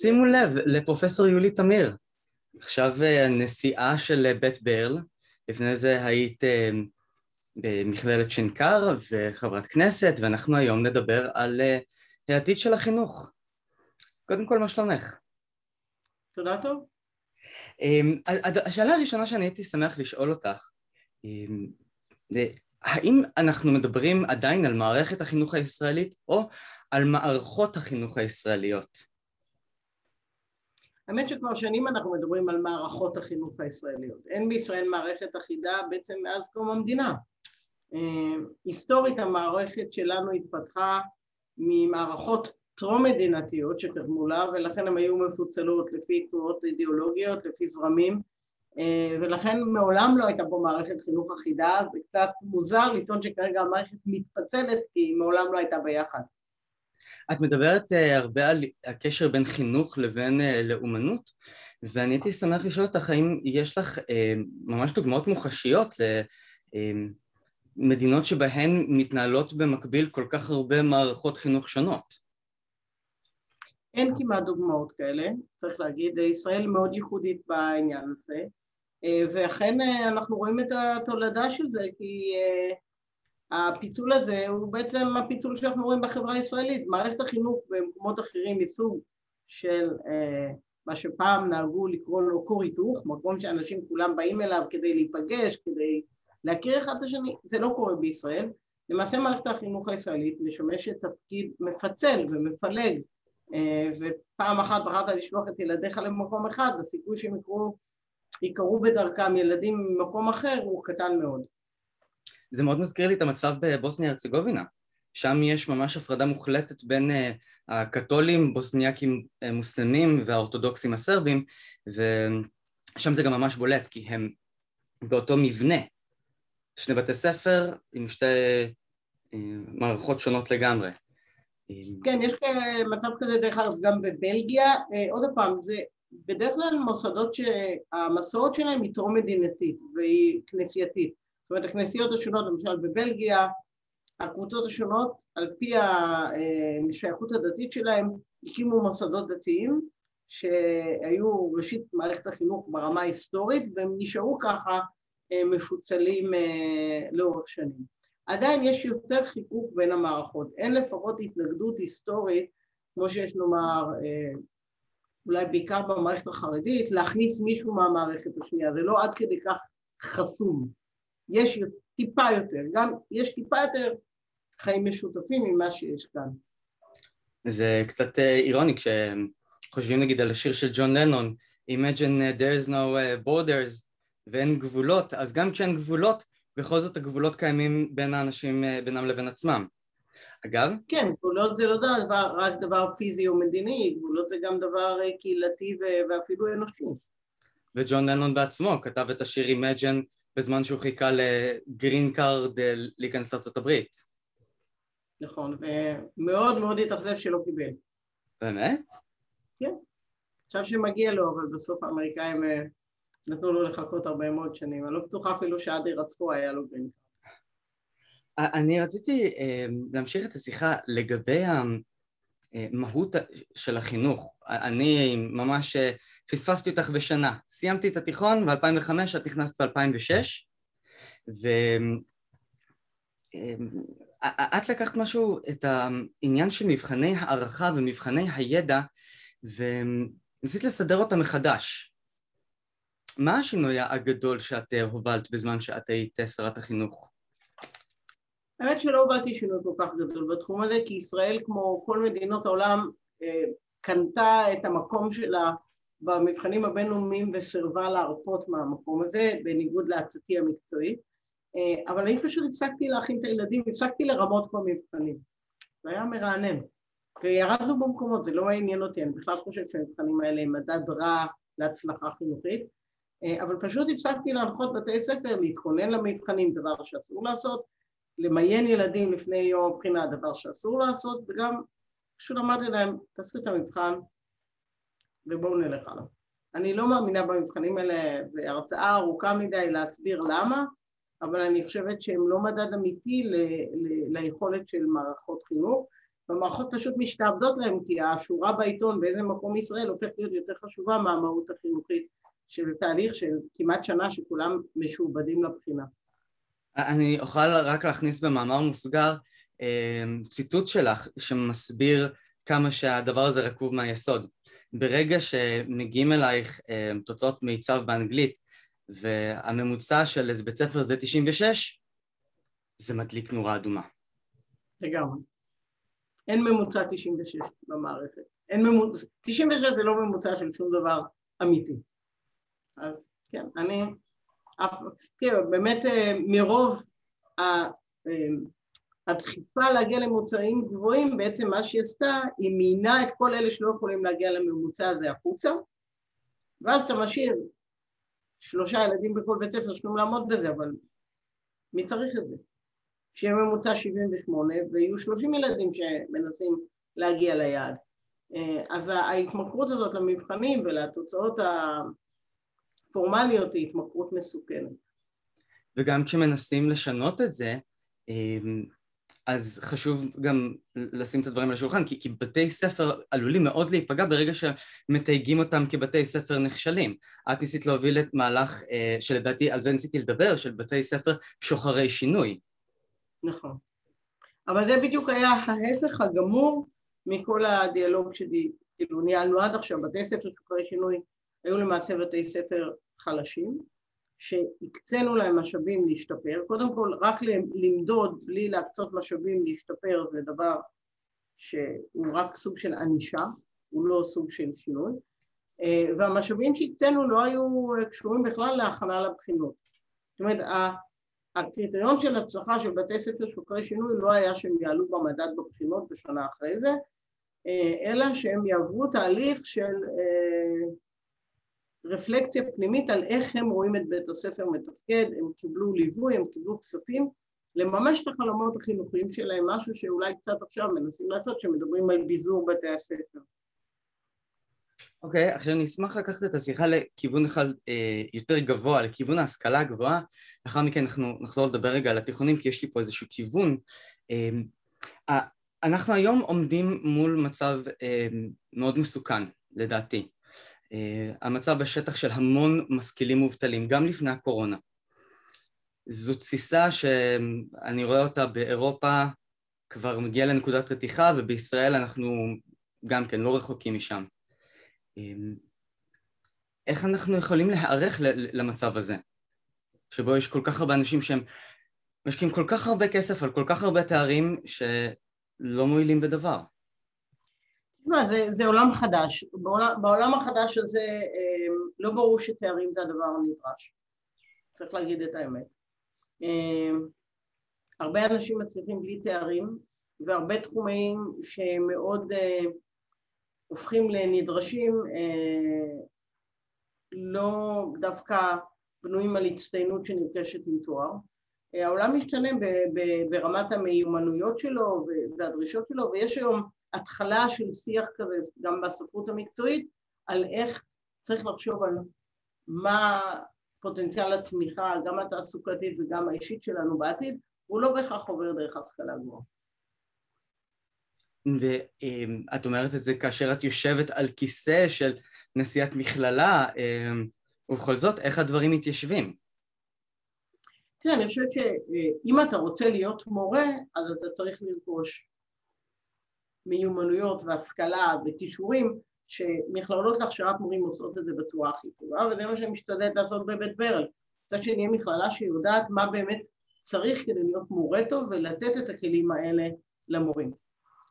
שימו לב לפרופסור יולי תמיר, עכשיו נשיאה של בית ברל, לפני זה היית במכללת שנקר וחברת כנסת, ואנחנו היום נדבר על העתיד של החינוך. אז קודם כל, מה שלומך? תודה טוב. השאלה הראשונה שאני הייתי שמח לשאול אותך, האם אנחנו מדברים עדיין על מערכת החינוך הישראלית או על מערכות החינוך הישראליות? האמת שכבר שנים אנחנו מדברים על מערכות החינוך הישראליות. אין בישראל מערכת אחידה בעצם מאז קום המדינה. אה, היסטורית המערכת שלנו התפתחה ממערכות טרום-מדינתיות שקדמו לה ולכן הן היו מפוצלות לפי תנועות אידיאולוגיות, לפי זרמים אה, ולכן מעולם לא הייתה פה מערכת חינוך אחידה, זה קצת מוזר לטעון שכרגע המערכת מתפצלת כי מעולם לא הייתה ביחד. את מדברת uh, הרבה על הקשר בין חינוך לבין uh, לאומנות ואני הייתי שמח לשאול אותך האם יש לך uh, ממש דוגמאות מוחשיות למדינות uh, שבהן מתנהלות במקביל כל כך הרבה מערכות חינוך שונות. אין כמעט דוגמאות כאלה, צריך להגיד, ישראל מאוד ייחודית בעניין הזה ואכן אנחנו רואים את התולדה של זה כי הפיצול הזה הוא בעצם הפיצול שאנחנו רואים בחברה הישראלית. מערכת החינוך במקומות אחרים מסוג של אה, מה שפעם נהגו לקרוא לו כור היתוך, מקום שאנשים כולם באים אליו כדי להיפגש, כדי להכיר אחד את השני, זה לא קורה בישראל. למעשה מערכת החינוך הישראלית משמשת תפקיד מפצל ומפלג אה, ופעם אחת בחרת לשלוח את ילדיך למקום אחד, הסיכוי שהם יקרו בדרכם ילדים ממקום אחר הוא קטן מאוד. זה מאוד מזכיר לי את המצב בבוסניה הרצגובינה. שם יש ממש הפרדה מוחלטת בין uh, הקתולים, בוסניאקים uh, מוסלמים והאורתודוקסים הסרבים ושם זה גם ממש בולט כי הם באותו מבנה. שני בתי ספר עם שתי uh, מערכות שונות לגמרי. כן, יש מצב כזה דרך אגב גם בבלגיה, עוד פעם, זה בדרך כלל מוסדות שהמסורת שלהם היא טרום מדינתית והיא כנסייתית זאת אומרת הכנסיות השונות, למשל בבלגיה, הקבוצות השונות על פי השייכות הדתית שלהם הקימו מוסדות דתיים שהיו ראשית מערכת החינוך ברמה ההיסטורית והם נשארו ככה אה, מפוצלים אה, לאורך שנים. עדיין יש יותר חיכוך בין המערכות, אין לפחות התנגדות היסטורית כמו שיש אה, אולי בעיקר במערכת החרדית להכניס מישהו מהמערכת השנייה, זה לא עד כדי כך חסום יש טיפה יותר, גם יש טיפה יותר חיים משותפים ממה שיש כאן. זה קצת אה, אירוני כשחושבים נגיד על השיר של ג'ון לנון, Imagine uh, there is no uh, borders ואין גבולות, אז גם כשאין גבולות, בכל זאת הגבולות קיימים בין האנשים, בינם לבין עצמם. אגב? כן, גבולות זה לא דבר, רק דבר פיזי או מדיני, גבולות זה גם דבר קהילתי ואפילו אנושי. וג'ון לנון בעצמו כתב את השיר Imagine בזמן שהוא חיכה ל green card אה, להיכנס לארצות הברית. נכון, ומאוד מאוד התאכזב שלא קיבל. באמת? כן. עכשיו שמגיע לו, אבל בסוף האמריקאים אה, נתנו לו לחכות הרבה מאוד שנים. אני לא בטוחה אפילו שעד הירצחו היה לו green card. אני רציתי אה, להמשיך את השיחה לגבי המהות של החינוך. אני ממש פספסתי אותך בשנה. סיימתי את התיכון ב-2005, את נכנסת ב-2006, ואת לקחת משהו, את העניין של מבחני הערכה ומבחני הידע, וניסית לסדר אותם מחדש. מה השינוי הגדול שאת הובלת בזמן שאת היית שרת החינוך? האמת שלא הובלתי שינוי כל כך גדול בתחום הזה, כי ישראל, כמו כל מדינות העולם, אה, קנתה את המקום שלה במבחנים הבינלאומיים וסירבה להרפות מהמקום הזה, בניגוד לעצתי המקצועית. אה, אבל אני פשוט הפסקתי להכין את הילדים, הפסקתי לרמות במבחנים. זה היה מרענן. וירדנו במקומות, זה לא מעניין אותי, אני בכלל חושב שהמבחנים האלה הם מדד רע להצלחה חינוכית, אה, אבל פשוט הפסקתי להנחות בתי ספר, להתכונן למבחנים, דבר שאסור לעשות, למיין ילדים לפני יום הבחינה, דבר שאסור לעשות, וגם פשוט אמרתי להם, תעשו את המבחן ובואו נלך הלאה. אני לא מאמינה במבחנים האלה, זו הרצאה ארוכה מדי להסביר למה, אבל אני חושבת שהם לא מדד אמיתי ל, ל, ליכולת של מערכות חינוך. והמערכות פשוט משתעבדות להם כי השורה בעיתון באיזה מקום ישראל הופכת להיות יותר חשובה מהמהות החינוכית של תהליך של כמעט שנה שכולם משועבדים לבחינה. אני אוכל רק להכניס במאמר מוסגר אה, ציטוט שלך שמסביר כמה שהדבר הזה רקוב מהיסוד. ברגע שמגיעים אלייך אה, תוצאות מיצב באנגלית והממוצע של איזה בית ספר זה 96, זה מדליק נורה אדומה. לגמרי. אין ממוצע 96 במערכת. אין ממוצע, 96 זה לא ממוצע של שום דבר אמיתי. אז כן, אני, כן, באמת אה, מרוב אה, הדחיפה להגיע למוצאים גבוהים, בעצם מה שהיא עשתה, היא מיינה את כל אלה שלא יכולים להגיע לממוצע הזה החוצה, ואז אתה משאיר שלושה ילדים בכל בית ספר שיכולים לעמוד בזה, אבל מי צריך את זה? שיהיה ממוצע 78 ויהיו 30 ילדים שמנסים להגיע ליעד. אה, אז ההתמכרות הזאת למבחנים ולתוצאות הפורמליות היא התמכרות מסוכנת. וגם כשמנסים לשנות את זה, אה, אז חשוב גם לשים את הדברים על השולחן, כי, כי בתי ספר עלולים מאוד להיפגע ברגע שמתייגים אותם כבתי ספר נכשלים. את ניסית להוביל את מהלך אה, שלדעתי על זה ניסיתי לדבר, של בתי ספר שוחרי שינוי. נכון. אבל זה בדיוק היה ההפך הגמור מכל הדיאלוג שכאילו ניהלנו עד עכשיו. בתי ספר שוחרי שינוי היו למעשה בתי ספר חלשים, שהקצינו להם משאבים להשתפר, קודם כל רק למדוד בלי להקצות משאבים להשתפר זה דבר שהוא רק סוג של ענישה, הוא לא סוג של שינוי, אה, והמשאבים שהקצינו לא היו קשורים בכלל להכנה לבחינות. זאת אומרת, הקריטריון של הצלחה של בתי ספר שוחרי שינוי לא היה שהם יעלו במדד בבחינות בשנה אחרי זה, אה, אלא שהם יעברו תהליך של אה, רפלקציה פנימית על איך הם רואים את בית הספר מתפקד, הם קיבלו ליווי, הם קיבלו כספים, לממש את החלומות החינוכיים שלהם, משהו שאולי קצת עכשיו מנסים לעשות, שמדברים על ביזור בתי הספר. אוקיי, okay, עכשיו אני אשמח לקחת את השיחה לכיוון אחד אה, יותר גבוה, לכיוון ההשכלה הגבוהה, לאחר מכן אנחנו נחזור לדבר רגע על התיכונים, כי יש לי פה איזשהו כיוון. אה, אנחנו היום עומדים מול מצב אה, מאוד מסוכן, לדעתי. אה, המצב בשטח של המון משכילים מובטלים, גם לפני הקורונה. זו תסיסה שאני רואה אותה באירופה כבר מגיעה לנקודת רתיחה ובישראל אנחנו גם כן לא רחוקים משם. אה, איך אנחנו יכולים להיערך למצב הזה, שבו יש כל כך הרבה אנשים שהם משקיעים כל כך הרבה כסף על כל כך הרבה תארים שלא מועילים בדבר? זה, זה עולם חדש. בעולם, בעולם החדש הזה אה, לא ברור שתארים זה הדבר הנדרש. צריך להגיד את האמת. אה, הרבה אנשים מצליחים בלי תארים, והרבה תחומים שמאוד אה, הופכים לנדרשים, לא דווקא בנויים על הצטיינות שנרכשת עם תואר. העולם משתנה ברמת המיומנויות שלו והדרישות שלו, ויש היום התחלה של שיח כזה, גם בספרות המקצועית, על איך צריך לחשוב על מה פוטנציאל הצמיחה, גם התעסוקתית וגם האישית שלנו בעתיד, הוא לא בהכרח עובר דרך השכלה גבוהה. ואת אומרת את זה כאשר את יושבת על כיסא של נשיאת מכללה, ובכל זאת, איך הדברים מתיישבים? תראה, אני חושבת שאם אתה רוצה להיות מורה, אז אתה צריך לרכוש מיומנויות והשכלה וכישורים שמכללות להכשרת מורים עושות את זה בצורה הכי טובה, וזה מה שאני משתדלת לעשות בבית ברל. מצד שני, מכללה שיודעת מה באמת צריך כדי להיות מורה טוב ולתת את הכלים האלה למורים.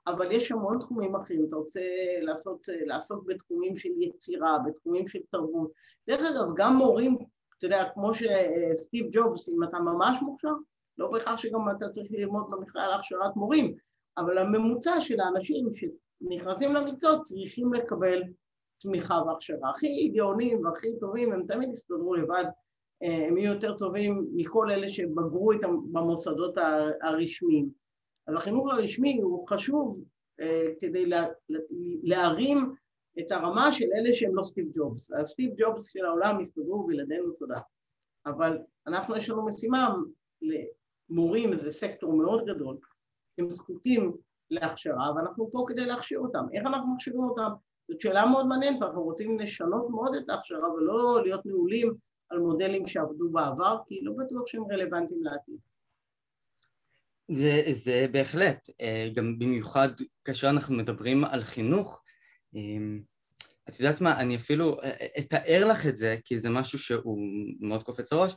אבל יש המון תחומים אחרים, אתה רוצה לעשות, לעסוק בתחומים של יצירה, בתחומים של תרבות. דרך אגב, גם מורים, אתה יודע, כמו שסטיב ג'ובס, אם אתה ממש מוכשר, לא בהכרח שגם אתה צריך ללמוד במכללה להכשרת מורים, אבל הממוצע של האנשים שנכנסים למקצוע צריכים לקבל תמיכה והכשרה. הכי גאונים והכי טובים הם תמיד יסתדרו לבד, אה, הם יהיו יותר טובים מכל אלה שבגרו איתם במוסדות הרשמיים. אז החינוך הרשמי הוא חשוב אה, כדי לה, להרים את הרמה של אלה שהם לא סטיב ג'ובס. הסטיב ג'ובס של העולם יסתדרו בלעדינו תודה. אבל אנחנו יש לנו משימה למורים, זה סקטור מאוד גדול, הם זקוקים להכשרה, ואנחנו פה כדי להכשיר אותם. איך אנחנו מכשירים אותם? זאת שאלה מאוד מעניינת, אנחנו רוצים לשנות מאוד את ההכשרה ולא להיות נעולים על מודלים שעבדו בעבר, כי לא בטוח שהם רלוונטיים לעתיד. זה, זה בהחלט, אה, גם במיוחד כאשר אנחנו מדברים על חינוך, אה, את יודעת מה, אני אפילו אה, אתאר לך את זה, כי זה משהו שהוא מאוד קופץ לראש.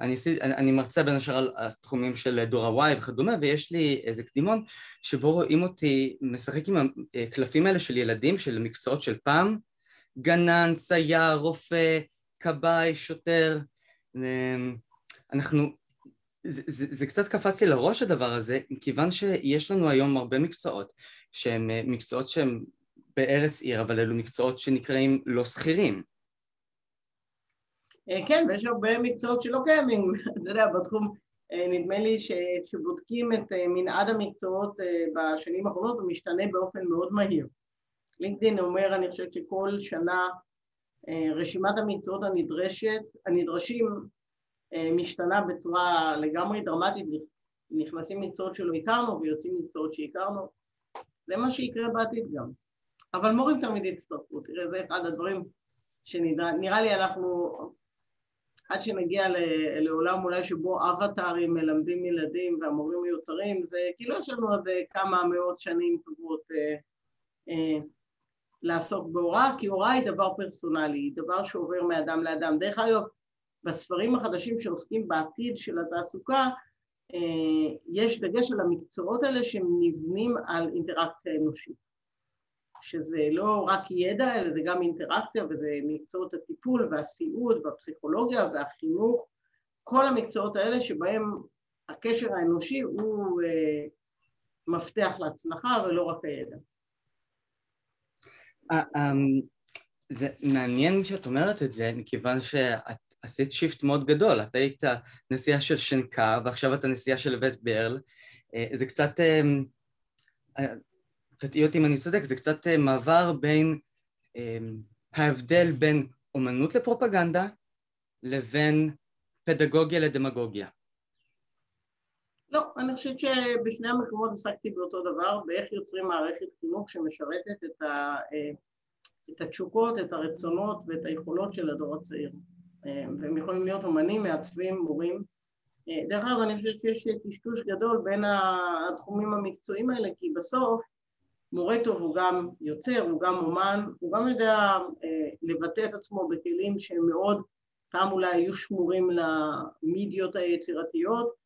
אני, אני מרצה בין השאר על התחומים של דור ה-Y וכדומה, ויש לי איזה קדימון שבו רואים אותי משחק עם הקלפים האלה של ילדים, של מקצועות של פעם, גנן, צייר, רופא, כבאי, שוטר. אנחנו זה, זה, זה קצת קפץ לי לראש הדבר הזה, כיוון שיש לנו היום הרבה מקצועות שהם אה, מקצועות שהם בארץ עיר, אבל אלו מקצועות שנקראים לא שכירים. אה, כן, ויש הרבה מקצועות שלא קיימים, אתה יודע, בתחום, אה, נדמה לי שכשבודקים את מנעד המקצועות בשנים האחרונות הוא משתנה באופן מאוד מהיר. לינקדאין אומר, אני חושבת שכל שנה רשימת המקצועות הנדרשת, הנדרשים אה, משתנה בצורה לגמרי דרמטית, נכנסים מקצועות שלא הכרנו ויוצאים מקצועות שהכרנו, זה מה שיקרה בעתיד גם. אבל מורים תמיד יצטרכו, תראה, זה אחד הדברים שנראה לי אנחנו, עד שנגיע לעולם אולי שבו אבטארים מלמדים ילדים והמורים מיותרים, זה כאילו יש לנו עוד כמה מאות שנים טובות אה, אה, לעסוק בהוראה, כי הוראה היא דבר פרסונלי, היא דבר שעובר מאדם לאדם. דרך אגב, בספרים החדשים שעוסקים בעתיד של התעסוקה אה, יש דגש על המקצועות האלה שהם נבנים על אינטראקציה אנושית שזה לא רק ידע אלא זה גם אינטראקציה וזה מקצועות הטיפול והסיעוד והפסיכולוגיה והחינוך. כל המקצועות האלה שבהם הקשר האנושי הוא אה, מפתח להצלחה ולא רק הידע. אה, אמ, זה מעניין שאת אומרת את זה מכיוון שאת עשית שיפט מאוד גדול, את היית נשיאה של שנקה ועכשיו אתה נשיאה של בית ברל, אה, זה קצת, אה, אותי אם אני צודק, זה קצת אה, מעבר בין ההבדל בין אומנות לפרופגנדה לבין פדגוגיה לדמגוגיה. לא, אני חושבת שבשני המקומות עסקתי באותו דבר, באיך יוצרים מערכת חינוך שמשרתת את, ה, את התשוקות, את הרצונות ואת היכולות של הדור הצעיר. אה, והם יכולים להיות אומנים, מעצבים, מורים. אה, דרך אגב, אני חושבת שיש טשטוש גדול בין התחומים המקצועיים האלה, כי בסוף מורה טוב הוא גם יוצר, הוא גם אומן, הוא גם יודע אה, לבטא את עצמו בכלים שהם מאוד, פעם אולי היו שמורים למידיות היצירתיות.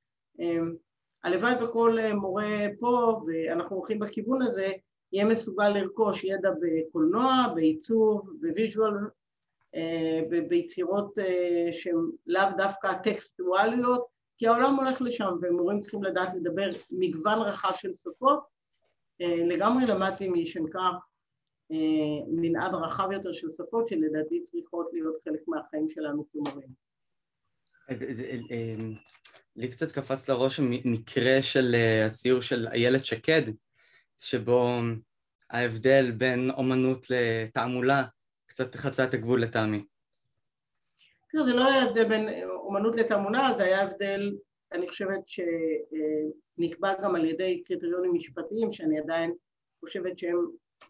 הלוואי וכל מורה פה, ואנחנו הולכים בכיוון הזה, יהיה מסוגל לרכוש ידע בקולנוע, בעיצוב, ב visual אה, ביצירות אה, שהן לאו דווקא טקסטואליות, כי העולם הולך לשם ומורים צריכים לדעת לדבר מגוון רחב של שפות. אה, לגמרי למדתי משנקר מנעד רחב יותר של שפות שלדעתי צריכות להיות חלק מהחיים שלנו כמורים. לי קצת קפץ לראש מקרה של הציור של איילת שקד, שבו ההבדל בין אומנות לתעמולה קצת חצה את הגבול לטעמי. תראה, זה לא היה הבדל בין אומנות לתעמולה, זה היה הבדל, אני חושבת שנקבע גם על ידי קריטריונים משפטיים, שאני עדיין חושבת שהם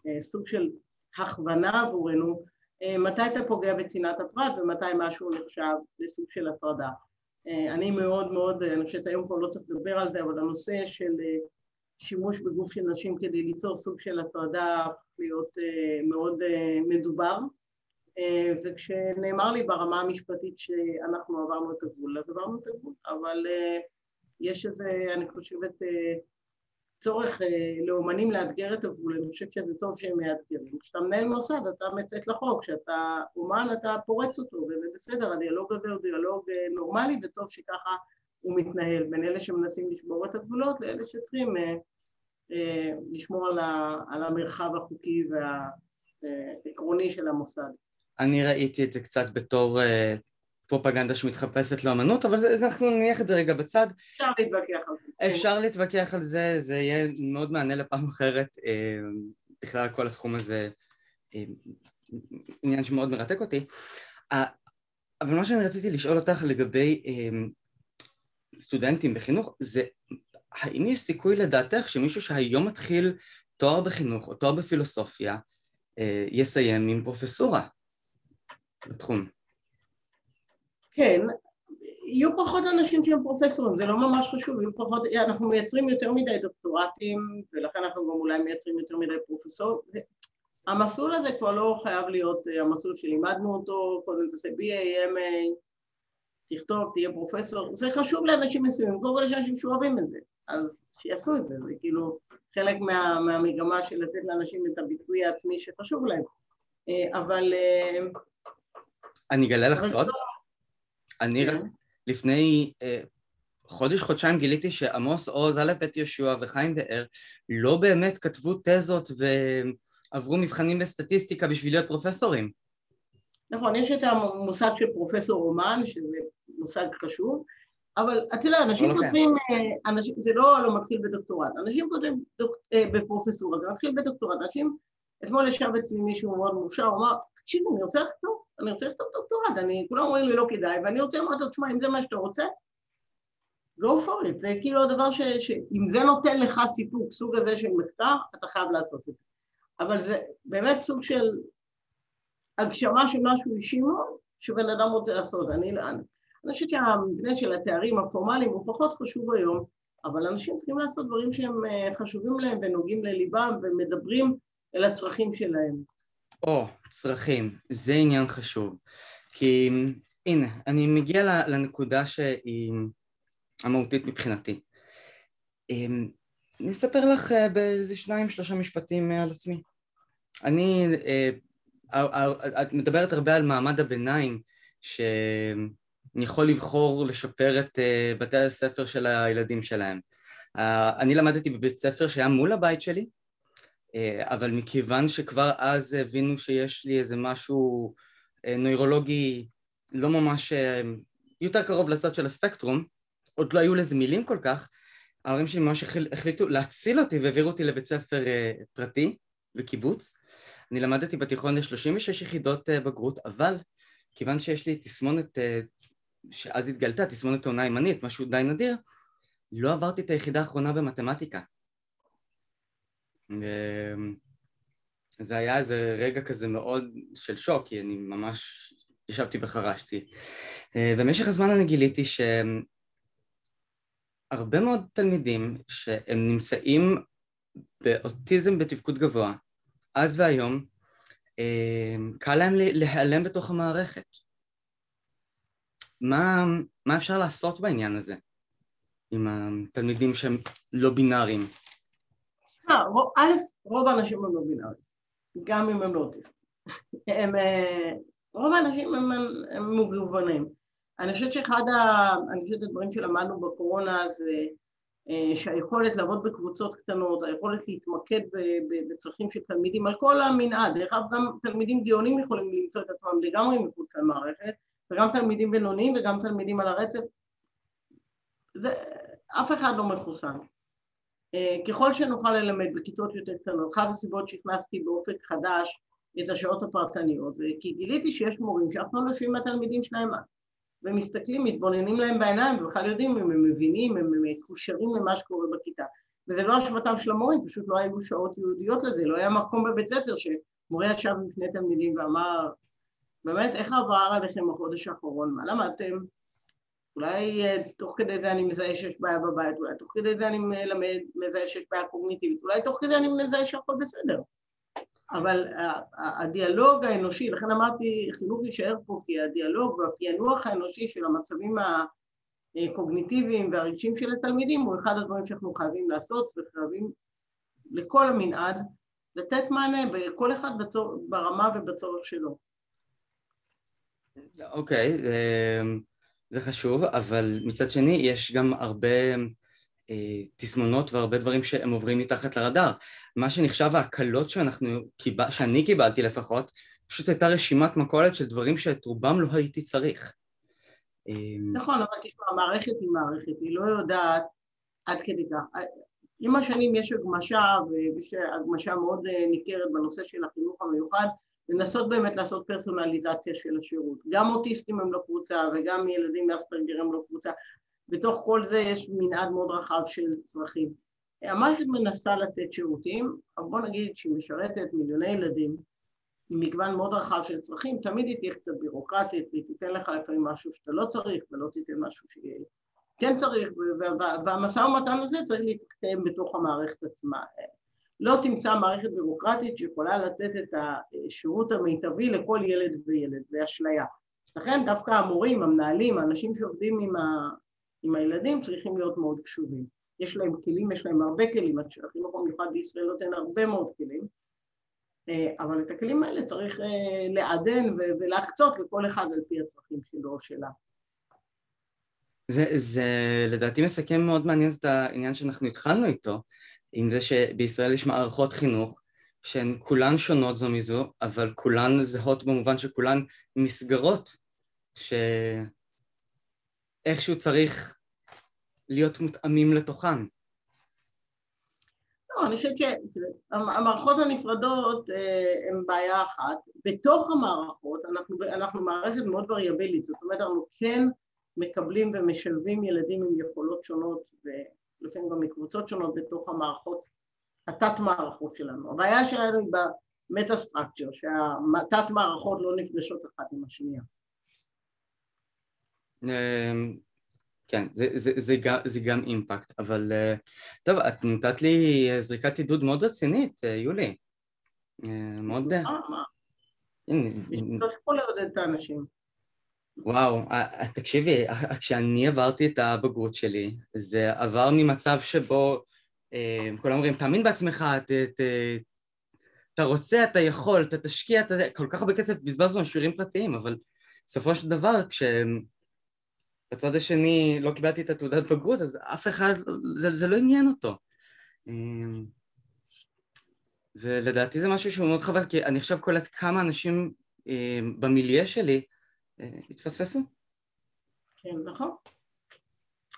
אה, סוג של הכוונה עבורנו, אה, מתי אתה פוגע בצנעת הפרט ומתי משהו נחשב לסוג של הטרדה. אה, אני מאוד מאוד, אני חושבת היום כבר לא צריך לדבר על זה, אבל הנושא של שימוש בגוף של נשים כדי ליצור סוג של הטרדה הפך להיות מאוד מדובר. אה, וכשנאמר לי ברמה המשפטית שאנחנו עברנו את הגבול, אז עברנו את הגבול, אבל אה, יש איזה, אני חושבת, אה, צורך לאומנים לאתגר את הגבול, אני חושבת שזה טוב שהם מאתגרים. כשאתה מנהל מוסד אתה מצאת לחוק, כשאתה אומן אתה פורץ אותו, וזה בסדר, הדיאלוג הזה הוא דיאלוג נורמלי וטוב שככה הוא מתנהל, בין אלה שמנסים לשבור את הגבולות לאלה שצריכים לשמור על המרחב החוקי והעקרוני של המוסד. אני ראיתי את זה קצת בתור uh, פרופגנדה שמתחפשת לאמנות, אבל זה, אנחנו נניח את זה רגע בצד. אפשר להתווכח על זה. אפשר להתווכח על זה, זה יהיה מאוד מענה לפעם אחרת. Uh, בכלל כל התחום הזה uh, עניין שמאוד מרתק אותי. Uh, אבל מה שאני רציתי לשאול אותך לגבי uh, סטודנטים בחינוך, זה האם יש סיכוי לדעתך שמישהו שהיום מתחיל תואר בחינוך או תואר בפילוסופיה יסיים עם פרופסורה בתחום? כן, יהיו פחות אנשים שהם פרופסורים, זה לא ממש חשוב, יהיו פחות, אנחנו מייצרים יותר מדי דוקטורטים ולכן אנחנו גם אולי מייצרים יותר מדי פרופסורים המסלול הזה כבר לא חייב להיות אה, המסלול שלימדנו אותו, קודם תעשה BA, MA, תכתוב, תהיה פרופסור, זה חשוב לאנשים מסוימים, קודם כל יש אנשים שאוהבים את זה, אז שיעשו את זה, זה כאילו חלק מה, מהמגמה של לתת לאנשים את הביטוי העצמי שחשוב להם, אה, אבל... אה, אני אגלה לך סוד? אני כן. לפני חודש, חודשיים גיליתי שעמוס עוז, א' בית יהושע וחיים באר לא באמת כתבו תזות ו... עברו מבחנים בסטטיסטיקה בשביל להיות פרופסורים. נכון, יש את המושג של פרופסור אומן, שזה מושג חשוב, אבל אתה יודע, אנשים לא כותבים, אה, אנשים, זה לא, לא מתחיל בדוקטורט, אנשים כותבים דוק, אה, בפרופסורה, זה מתחיל בדוקטורט, אנשים, אתמול ישב אצלי מישהו מאוד מוכשר, הוא אמר, תקשיב, אני רוצה לכתוב, אני רוצה לכתוב דוקטורט, אני, כולם אומרים לי לא כדאי, ואני רוצה לומר לו, תשמע, אם זה מה שאתה רוצה, go for it, זה כאילו הדבר ש... שאם זה נותן לך סיפוק, סוג הזה של מחקר, אתה חייב לעשות את זה. אבל זה באמת סוג של הגשמה של משהו אישי מאוד, שבן אדם רוצה לעשות. אני, אני חושבת שהמבנה של התארים הפורמליים הוא פחות חשוב היום, אבל אנשים צריכים לעשות דברים שהם אה, חשובים להם ונוגעים לליבם ומדברים אל הצרכים שלהם. או, צרכים, זה עניין חשוב. כי הנה, אני מגיע לנקודה שהיא המהותית מבחינתי. אמ, אני אספר לך אה, באיזה שניים שלושה משפטים אה, על עצמי. אני, אה, את מדברת הרבה על מעמד הביניים שיכול לבחור לשפר את בתי הספר של הילדים שלהם. אני למדתי בבית ספר שהיה מול הבית שלי, אבל מכיוון שכבר אז הבינו שיש לי איזה משהו נוירולוגי לא ממש יותר קרוב לצד של הספקטרום, עוד לא היו לזה מילים כל כך, ההורים שלי ממש החליטו להציל אותי והעבירו אותי לבית ספר פרטי בקיבוץ. אני למדתי בתיכון ל-36 יחידות בגרות, אבל כיוון שיש לי תסמונת, שאז התגלתה, תסמונת עונה ימנית, משהו די נדיר, לא עברתי את היחידה האחרונה במתמטיקה. זה היה איזה רגע כזה מאוד של שוק, כי אני ממש ישבתי וחרשתי. במשך הזמן אני גיליתי שהם הרבה מאוד תלמידים שהם נמצאים באוטיזם בתפקוד גבוה, אז והיום, אה, קל להם להיעלם בתוך המערכת. מה, מה אפשר לעשות בעניין הזה עם התלמידים שהם לא בינאריים? אה, א', רוב האנשים הם לא בינאריים, גם אם הם לא אוטיסטים. אה, רוב האנשים הם, הם מגוונים. אני חושבת שאחד ה... אני חושבת הדברים שלמדנו בקורונה זה אה, שהיכולת לעבוד בקבוצות קטנות, היכולת להתמקד בצרכים של תלמידים על כל המנעד, דרך אגב גם תלמידים גאונים יכולים למצוא את עצמם לגמרי מחוץ למערכת, וגם תלמידים בינוניים וגם תלמידים על הרצף, זה, אף אחד לא מחוסן. אה, ככל שנוכל ללמד בכיתות יותר קטנות, אחת הסיבות שהכנסתי באופק חדש את השעות הפרטניות, זה כי גיליתי שיש מורים שאף פעם לא יושבים עם התלמידים שלהם ומסתכלים, מתבוננים להם בעיניים ובכלל יודעים אם הם מבינים, הם מקושרים למה שקורה בכיתה. וזה לא אשמתם של המורים, פשוט לא היו שעות יהודיות לזה, לא היה מקום בבית ספר שמורה ישב בפני תלמידים ואמר, באמת, איך עבר עליכם החודש האחרון, מה למדתם? אולי אה, תוך כדי זה אני מזהה שיש בעיה בבית, אולי תוך כדי זה אני מלמד, מזהה שיש בעיה קוגניטיבית, אולי תוך כדי אני מזהה שהכל בסדר. אבל הדיאלוג האנושי, לכן אמרתי חינוך יישאר פה כי הדיאלוג והפענוח האנושי של המצבים הקוגניטיביים והרגשיים של התלמידים הוא אחד הדברים שאנחנו חייבים לעשות וחייבים לכל המנעד לתת מענה בכל אחד בצור, ברמה ובצורך שלו. אוקיי, okay, אה, זה חשוב, אבל מצד שני יש גם הרבה אה, תסמונות והרבה דברים שהם עוברים מתחת לרדאר. מה שנחשב ההקלות שאנחנו, שאני קיבלתי לפחות, פשוט הייתה רשימת מכולת של דברים שאת רובם לא הייתי צריך. אה, נכון, אבל תשמע, המערכת היא מערכת, היא לא יודעת עד כדי כך. עם השנים יש הגמשה, ויש הגמשה מאוד אה, ניכרת בנושא של החינוך המיוחד, לנסות באמת לעשות פרסונליזציה של השירות. גם אוטיסטים הם לא קבוצה, וגם ילדים מאספרגר הם לא קבוצה. בתוך כל זה יש מנעד מאוד רחב של צרכים. המערכת מנסה לתת שירותים, אבל בוא נגיד שהיא משרתת מיליוני ילדים עם מגוון מאוד רחב של צרכים, תמיד היא תהיה קצת בירוקרטית והיא תיתן לך לפעמים משהו שאתה לא צריך ולא תיתן משהו שכן צריך, והמשא ומתן הזה צריך להתקיים בתוך המערכת עצמה. לא תמצא מערכת בירוקרטית שיכולה לתת את השירות המיטבי לכל ילד וילד, זה אשליה. לכן דווקא המורים, המנהלים, האנשים שעובדים עם, ה... עם הילדים צריכים להיות מאוד קשובים. יש להם כלים, יש להם הרבה כלים, החינוך המיוחד בישראל נותן הרבה מאוד כלים, אה, אבל את הכלים האלה צריך אה, לעדן ולהקצות לכל אחד על פי הצרכים שלו או שלה. זה, זה לדעתי מסכם מאוד מעניין את העניין שאנחנו התחלנו איתו, עם זה שבישראל יש מערכות חינוך שהן כולן שונות זו מזו, אבל כולן זהות במובן שכולן מסגרות שאיכשהו צריך להיות מותאמים לתוכן. לא, אני חושבת שהמערכות הנפרדות אה, הן בעיה אחת. בתוך המערכות אנחנו, אנחנו מערכת מאוד וריאבילית, זאת אומרת אנחנו כן מקבלים ומשלבים ילדים עם יכולות שונות ולפעמים גם מקבוצות שונות בתוך המערכות, התת מערכות שלנו. הבעיה שלנו היא במטה סטרקצ'ר, שהתת מערכות לא נפגשות אחת עם השנייה. אמ, כן, זה, זה, זה, זה, זה גם אימפקט, אבל אה, טוב, את נתת לי זריקת עידוד מאוד רצינית, אה, יולי. אה, מאוד... צריך פה לעודד את האנשים. וואו, תקשיבי, כשאני עברתי את הבגרות שלי, זה עבר ממצב שבו כולם אומרים, תאמין בעצמך, ת, ת, אתה רוצה, אתה יכול, אתה תשקיע, אתה... כל כך הרבה כסף בזבזנו על שיעורים פרטיים, אבל בסופו של דבר, כש... בצד השני לא קיבלתי את התעודת בגרות, אז אף אחד, זה, זה לא עניין אותו. ולדעתי זה משהו שהוא מאוד חבל, כי אני עכשיו קולט כמה אנשים במיליה שלי אה, התפספסו. כן, נכון.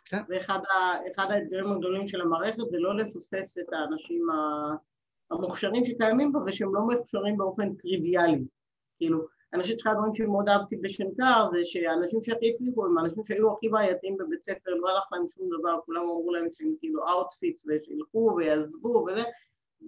כן. ואחד האתגרים הגדולים של המערכת זה לא לפספס את האנשים המוכשרים שקיימים בה ושהם לא מוכשרים באופן טריוויאלי. כאילו, אני חושבת שאחד הדברים שמאוד אהבתי בשנקר זה שאנשים שהכי הצליחו הם אנשים שהיו הכי בעייתיים בבית ספר, לא הלך להם שום דבר, כולם אמרו להם שהם כאילו outfits ושילכו ויעזבו וזה,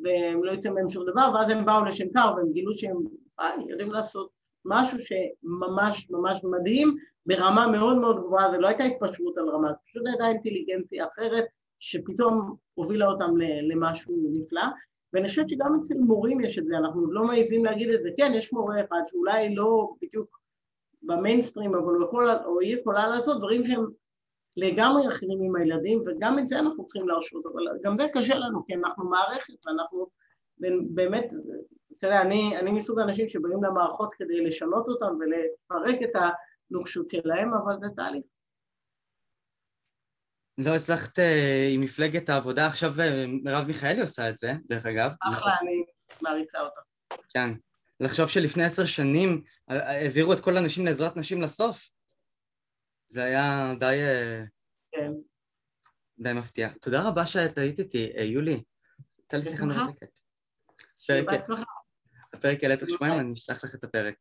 והם לא יצא מהם שום דבר, ואז הם באו לשנקר והם גילו שהם אה, יודעים לעשות משהו שממש ממש מדהים ברמה מאוד מאוד גבוהה, זה לא הייתה התפשרות על רמה, זה פשוט הייתה אינטליגנציה אחרת שפתאום הובילה אותם למשהו נפלא. ואני חושבת שגם אצל מורים יש את זה, אנחנו לא מעיזים להגיד את זה, כן, יש מורה אחד שאולי לא בדיוק במיינסטרים, אבל הוא יכול, או היא יכולה לעשות דברים שהם לגמרי אחרים עם הילדים, וגם את זה אנחנו צריכים להרשות, אבל גם זה קשה לנו, כי אנחנו מערכת, ואנחנו באמת, יודע, אני, אני מסוג האנשים שבאים למערכות כדי לשנות אותם ולפרק את הנוקשות שלהם, אבל זה תהליך. לא הצלחת אה, עם מפלגת העבודה, עכשיו אה, מרב מיכאלי עושה את זה, דרך אגב. אחלה, אני מעריצה אותה. כן. לחשוב שלפני עשר שנים אה, העבירו את כל הנשים לעזרת נשים לסוף. זה היה די... כן. די מפתיע. תודה רבה שאת היית איתי, יולי. הייתה לי שיחה מרתקת. בהצלחה. הפרק יעלה תוך שבועיים, אני אשלח לך את הפרק.